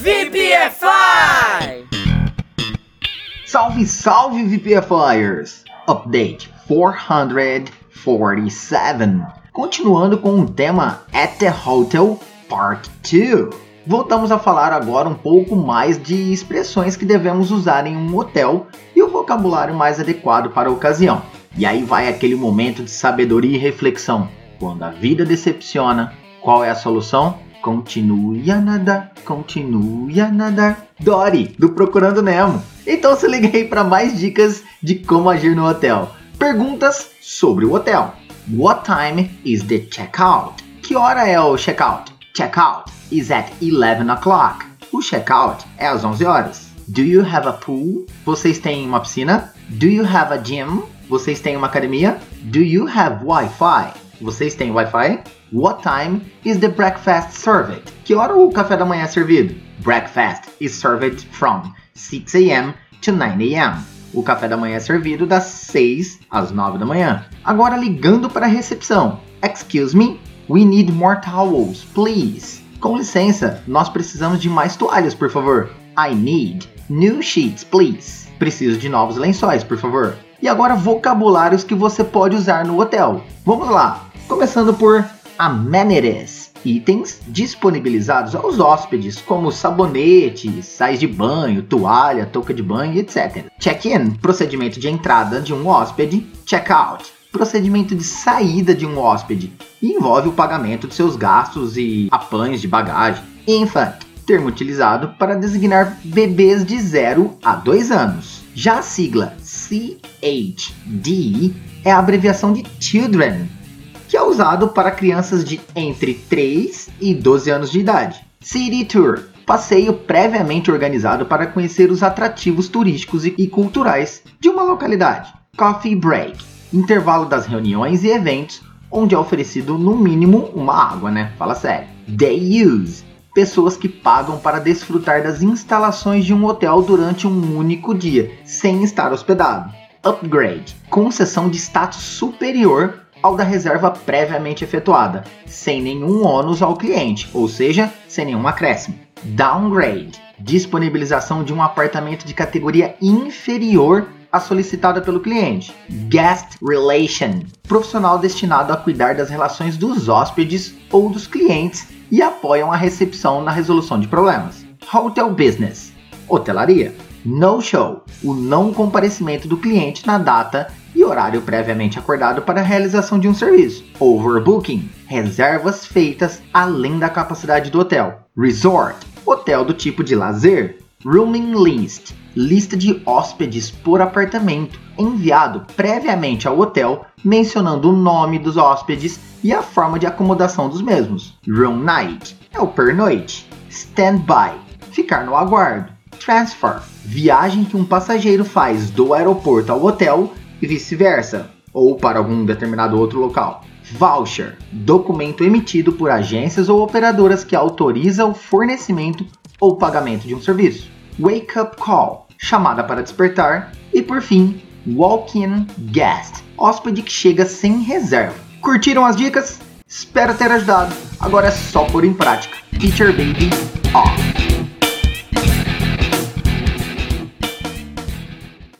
VPFI! Salve, salve VPFIers! Update 447. Continuando com o tema At the Hotel Part 2. Voltamos a falar agora um pouco mais de expressões que devemos usar em um hotel e o vocabulário mais adequado para a ocasião. E aí vai aquele momento de sabedoria e reflexão. Quando a vida decepciona, qual é a solução? Continue a nadar, continue a nadar. Dory, do Procurando Nemo. Então se liga aí para mais dicas de como agir no hotel. Perguntas sobre o hotel. What time is the checkout? Que hora é o checkout? Checkout is at 11 o'clock. O checkout é às 11 horas. Do you have a pool? Vocês têm uma piscina? Do you have a gym? Vocês têm uma academia? Do you have Wi-Fi? Vocês têm Wi-Fi? What time is the breakfast served? Que hora o café da manhã é servido? Breakfast is served from 6 a.m. to 9 a.m. O café da manhã é servido das 6 às 9 da manhã. Agora ligando para a recepção. Excuse me, we need more towels, please. Com licença, nós precisamos de mais toalhas, por favor. I need new sheets, please. Preciso de novos lençóis, por favor. E agora vocabulários que você pode usar no hotel. Vamos lá. Começando por amenities, itens disponibilizados aos hóspedes, como sabonete, sais de banho, toalha, touca de banho, etc. Check-in, procedimento de entrada de um hóspede. Check-out, procedimento de saída de um hóspede e envolve o pagamento de seus gastos e apanhos de bagagem. Infant, termo utilizado para designar bebês de 0 a 2 anos. Já a sigla CHD é a abreviação de Children, usado para crianças de entre 3 e 12 anos de idade. City Tour passeio previamente organizado para conhecer os atrativos turísticos e culturais de uma localidade. Coffee Break intervalo das reuniões e eventos onde é oferecido no mínimo uma água, né? Fala sério. Day Use pessoas que pagam para desfrutar das instalações de um hotel durante um único dia, sem estar hospedado. Upgrade concessão de status superior ao da reserva previamente efetuada, sem nenhum ônus ao cliente, ou seja, sem nenhum acréscimo. Downgrade disponibilização de um apartamento de categoria inferior à solicitada pelo cliente. Guest Relation profissional destinado a cuidar das relações dos hóspedes ou dos clientes e apoiam a recepção na resolução de problemas. Hotel Business hotelaria. No show o não comparecimento do cliente na data horário previamente acordado para a realização de um serviço. Overbooking reservas feitas além da capacidade do hotel. Resort hotel do tipo de lazer. Rooming list lista de hóspedes por apartamento enviado previamente ao hotel, mencionando o nome dos hóspedes e a forma de acomodação dos mesmos. Room night é o pernoite. Standby ficar no aguardo. Transfer viagem que um passageiro faz do aeroporto ao hotel e vice-versa, ou para algum determinado outro local. Voucher documento emitido por agências ou operadoras que autoriza o fornecimento ou pagamento de um serviço. Wake up call chamada para despertar. E por fim, walk-in guest hóspede que chega sem reserva. Curtiram as dicas? Espero ter ajudado. Agora é só pôr em prática. Teacher Baby off.